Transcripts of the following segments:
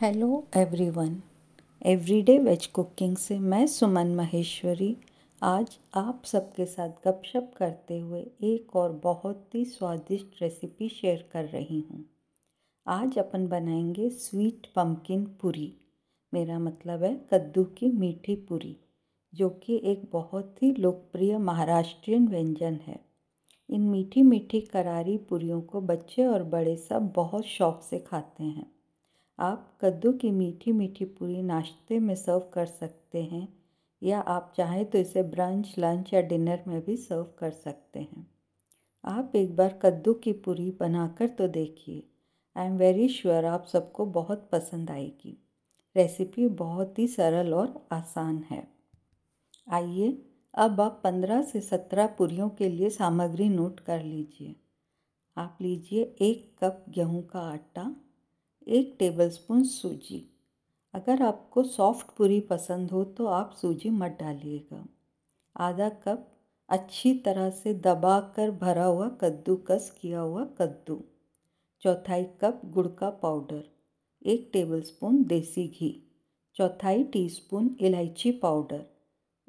Hello everyone everyday veg cooking से मैं सुमन महेश्वरी। आज आप सबके साथ गपशप करते हुए एक और बहुत ही स्वादिष्ट रेसिपी शेयर कर रही हूँ। आज अपन बनाएँगे स्वीट पम्पकिन पूरी। मेरा मतलब है कद्दू की मीठी पूरी, जो कि एक बहुत ही लोकप्रिय महाराष्ट्रियन व्यंजन है। इन मीठी मीठी करारी पूरियों को बच्चे और बड़े सब बहुत शौक से खाते हैं। आप कद्दू की मीठी मीठी पूरी नाश्ते में सर्व कर सकते हैं, या आप चाहें तो इसे ब्रंच लंच या डिनर में भी सर्व कर सकते हैं। आप एक बार कद्दू की पूरी बनाकर तो देखिए। आई एम वेरी श्योर आप सबको बहुत पसंद आएगी। रेसिपी बहुत ही सरल और आसान है। आइए, अब आप पंद्रह से सत्रह पूरियों के लिए सामग्री नोट कर लीजिए। आप लीजिए एक कप गेहूँ का आटा एक टेबलस्पून सूजी। अगर आपको सॉफ्ट पूरी पसंद हो तो आप सूजी मत डालिएगा। आधा कप अच्छी तरह से दबा कर भरा हुआ कद्दूकस, किया हुआ कद्दू। चौथाई कप गुड़ का पाउडर। एक टेबलस्पून देसी घी। चौथाई टीस्पून इलायची पाउडर।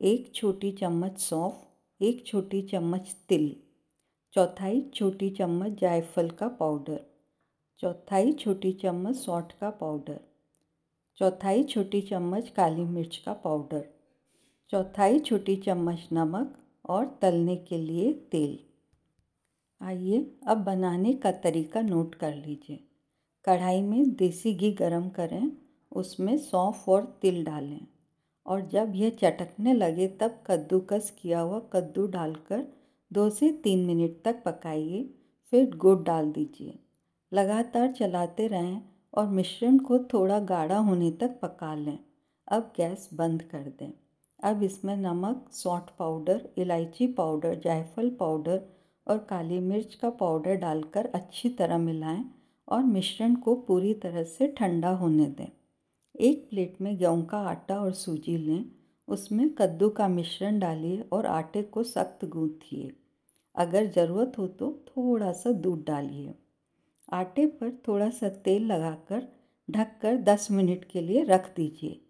एक छोटी चम्मच सौंफ। एक छोटी चम्मच तिल। चौथाई छोटी चम्मच जायफल का पाउडर। चौथाई छोटी चम्मच सौंठ का पाउडर। चौथाई छोटी चम्मच काली मिर्च का पाउडर। चौथाई छोटी चम्मच नमक और तलने के लिए तेल। आइए अब बनाने का तरीका नोट कर लीजिए। कढ़ाई में देसी घी गरम करें, उसमें सौंफ और तिल डालें और जब यह चटकने लगे तब कद्दूकस किया हुआ कद्दू डालकर दो से तीन मिनट तक पकाइए, फिर गुड़ डाल दीजिए। लगातार चलाते रहें और मिश्रण को थोड़ा गाढ़ा होने तक पका लें। अब गैस बंद कर दें। अब इसमें नमक सौंठ पाउडर, इलायची पाउडर, जायफल पाउडर और काली मिर्च का पाउडर डालकर अच्छी तरह मिलाएँ और मिश्रण को पूरी तरह से ठंडा होने दें। एक प्लेट में गेहूँ का आटा और सूजी लें। उसमें कद्दू का मिश्रण डालिए और आटे को सख्त गूँथिए। अगर ज़रूरत हो तो थोड़ा सा दूध डालिए। आटे पर थोड़ा सा तेल लगाकर ढककर 10 मिनट के लिए रख दीजिए।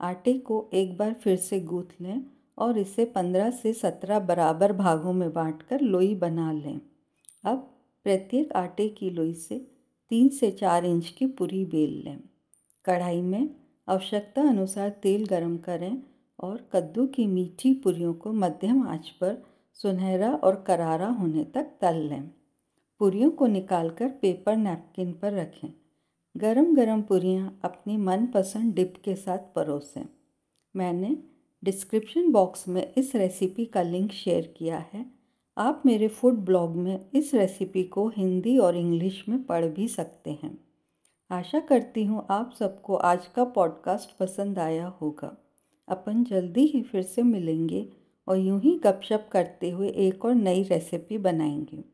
आटे को एक बार फिर से गूँथ लें और इसे 15 से 17 बराबर भागों में बांटकर लोई बना लें। अब प्रत्येक आटे की लोई से तीन से चार इंच की पूरी बेल लें। कढ़ाई में आवश्यकता अनुसार तेल गरम करें और कद्दू की मीठी पूरियों को मध्यम आँच पर सुनहरा और करारा होने तक तल लें। पूरियों को निकालकर पेपर नैपकिन पर रखें। गरम गरम पूरियाँ अपनी मनपसंद डिप के साथ परोसें। मैंने डिस्क्रिप्शन बॉक्स में इस रेसिपी का लिंक शेयर किया है। आप मेरे फ़ूड ब्लॉग में इस रेसिपी को हिंदी और इंग्लिश में पढ़ भी सकते हैं। आशा करती हूँ आप सबको आज का पॉडकास्ट पसंद आया होगा। अपन जल्दी ही फिर से मिलेंगे और यूँ ही गपशप करते हुए एक और नई रेसिपी बनाएँगे।